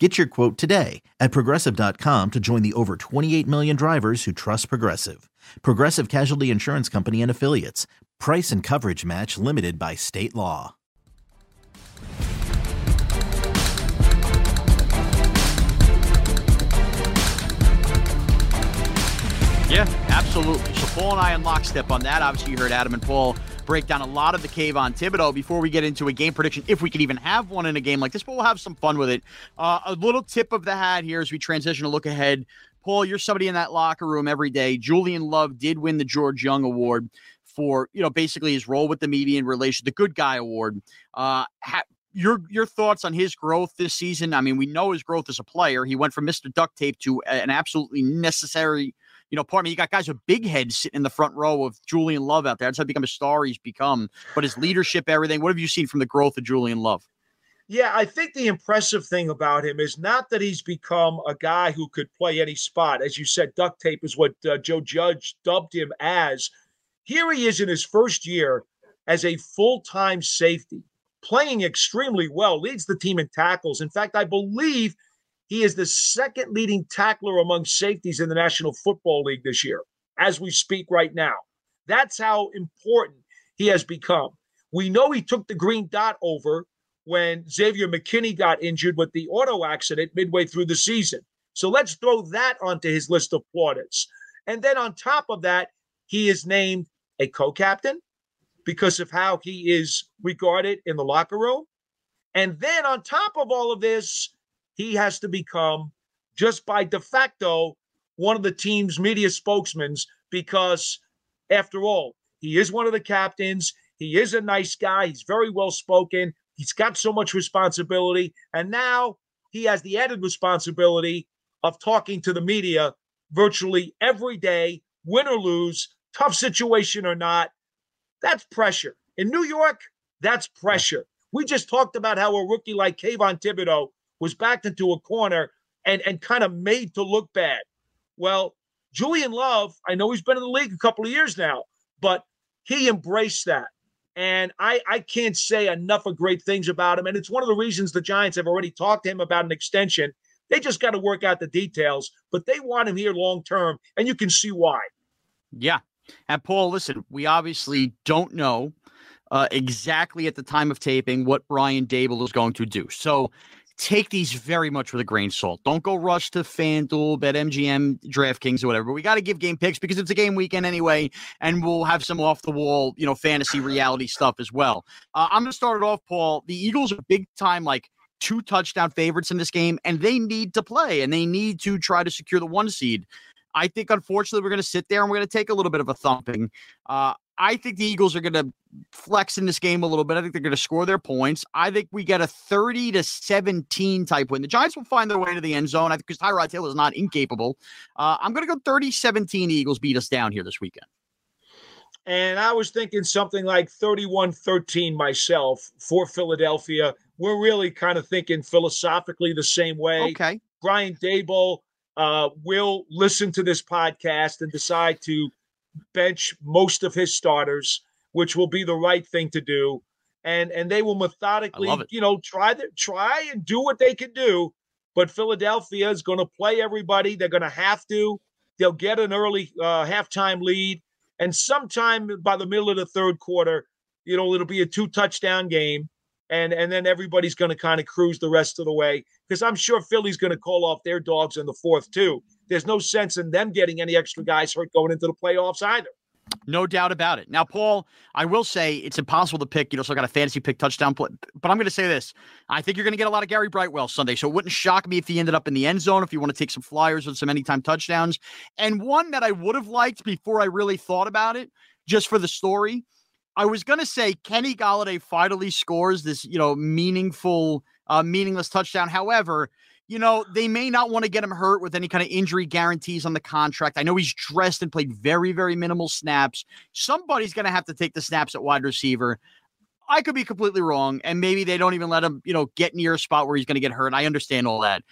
Get your quote today at progressive.com to join the over 28 million drivers who trust Progressive. Progressive Casualty Insurance Company and Affiliates. Price and coverage match limited by state law. Yeah, absolutely. So Paul and I on lockstep on that. Obviously, you heard Adam and Paul break down a lot of the Kayvon Thibodeaux before we get into a game prediction, if we could even have one in a game like this, but we'll have some fun with it. Uh, a little tip of the hat here as we transition to look ahead. Paul, you're somebody in that locker room every day. Julian Love did win the George Young Award for, you know, basically his role with the media in relation, the Good Guy Award. Uh, ha- your your thoughts on his growth this season? I mean, we know his growth as a player. He went from Mr. Duct Tape to an absolutely necessary you know, part of me, you got guys with big heads sitting in the front row of Julian Love out there. That's how become a star he's become. But his leadership, everything. What have you seen from the growth of Julian Love? Yeah, I think the impressive thing about him is not that he's become a guy who could play any spot. As you said, duct tape is what uh, Joe Judge dubbed him as. Here he is in his first year as a full time safety, playing extremely well, leads the team in tackles. In fact, I believe he is the second leading tackler among safeties in the National Football League this year, as we speak right now. That's how important he has become. We know he took the green dot over when Xavier McKinney got injured with the auto accident midway through the season. So let's throw that onto his list of plaudits. And then on top of that, he is named a co captain because of how he is regarded in the locker room. And then on top of all of this, he has to become just by de facto one of the team's media spokesmen because after all he is one of the captains. He is a nice guy. He's very well spoken. He's got so much responsibility. And now he has the added responsibility of talking to the media virtually every day win or lose tough situation or not. That's pressure. In new york that's pressure. We just talked about how a rookie like Kayvon Thibodeaux was backed into a corner and and kind of made to look bad. Well, Julian Love, I know he's been in the league a couple of years now, but he embraced that. And I, I can't say enough of great things about him. And it's one of the reasons the Giants have already talked to him about an extension. They just got to work out the details, but they want him here long term. And you can see why. Yeah. And Paul, listen, we obviously don't know uh, exactly at the time of taping what Brian Daboll is going to do. So take these very much with a grain of salt. Don't go rush to FanDuel, BetMGM, DraftKings, or whatever. But we got to give game picks because it's a game weekend anyway, and we'll have some off the wall, you know, fantasy reality stuff as well. Uh, I'm going to start it off, Paul. The Eagles are big time, like two touchdown favorites in this game, and they need to play and they need to try to secure the one seed. I think, unfortunately, we're going to sit there and we're going to take a little bit of a thumping. Uh, I think the Eagles are going to flex in this game a little bit. I think they're going to score their points. I think we get a 30 to 17 type win. The Giants will find their way into the end zone. I think because Tyrod Taylor is not incapable. Uh, I'm going to go 30 17 Eagles beat us down here this weekend. And I was thinking something like 31 13 myself for Philadelphia. We're really kind of thinking philosophically the same way. Okay. Brian Daboll uh, will listen to this podcast and decide to bench most of his starters, which will be the right thing to do. And and they will methodically, you know, try to try and do what they can do. But Philadelphia is going to play everybody. They're going to have to. They'll get an early uh, halftime lead, and sometime by the middle of the third quarter, you know, it'll be a two touchdown game, and and then everybody's going to kind of cruise the rest of the way because I'm sure Philly's going to call off their dogs in the fourth too there's no sense in them getting any extra guys hurt going into the playoffs either. No doubt about it. Now, Paul, I will say it's impossible to pick. You know, so I got a fantasy pick touchdown play, but I'm going to say this: I think you're going to get a lot of Gary Brightwell Sunday. So it wouldn't shock me if he ended up in the end zone. If you want to take some flyers with some anytime touchdowns, and one that I would have liked before I really thought about it, just for the story, I was going to say Kenny Golladay finally scores this, you know, meaningful, uh, meaningless touchdown. However, you know, they may not want to get him hurt with any kind of injury guarantees on the contract. I know he's dressed and played very, very minimal snaps. Somebody's going to have to take the snaps at wide receiver. I could be completely wrong, and maybe they don't even let him, you know, get near a spot where he's going to get hurt. I understand all that.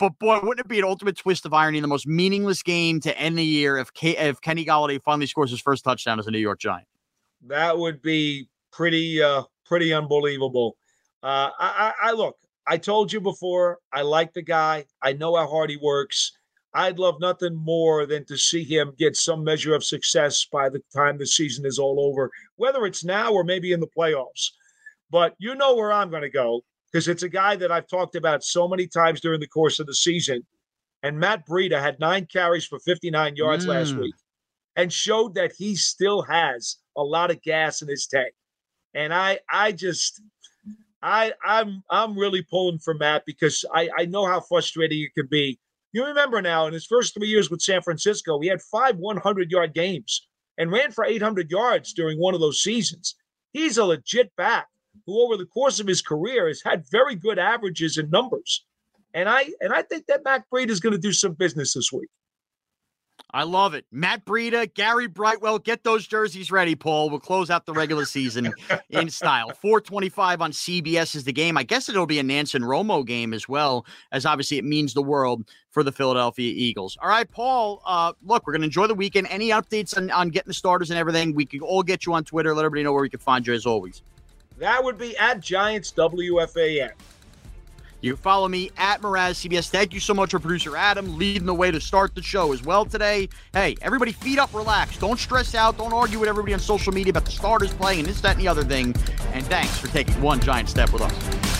But boy, wouldn't it be an ultimate twist of irony, the most meaningless game to end the year if K- if Kenny Golladay finally scores his first touchdown as a New York Giant? That would be pretty uh, pretty unbelievable. Uh, I, I, I look. I told you before. I like the guy. I know how hard he works. I'd love nothing more than to see him get some measure of success by the time the season is all over, whether it's now or maybe in the playoffs. But you know where I'm going to go because it's a guy that I've talked about so many times during the course of the season. And Matt Breida had nine carries for 59 yards mm. last week and showed that he still has a lot of gas in his tank. And I I just I I'm I'm really pulling for Matt because I, I know how frustrating it can be you remember now, in his first three years with San Francisco, he had five 100 yard games and ran for 800 yards during one of those seasons. He's a legit back who, over the course of his career, has had very good averages and numbers. And I and I think that Matt Breida is going to do some business this week. I love it. Matt Breida, Gary Brightwell, get those jerseys ready, Paul. We'll close out the regular season in style. 425 on CBS is the game. I guess it'll be a Nance and Romo game as well, as obviously it means the world for the Philadelphia Eagles. All right, Paul, uh, look, we're going to enjoy the weekend. Any updates on, on getting the starters and everything? We can all get you on Twitter. Let everybody know where we can find you as always. That would be at Giants WFAN. You can follow me at Mraz CBS. Thank you so much for producer Adam leading the way to start the show as well today. Hey, everybody, feet up, relax. Don't stress out. Don't argue with everybody on social media about the starters playing and this, that, and the other thing. And thanks for taking one giant step with us.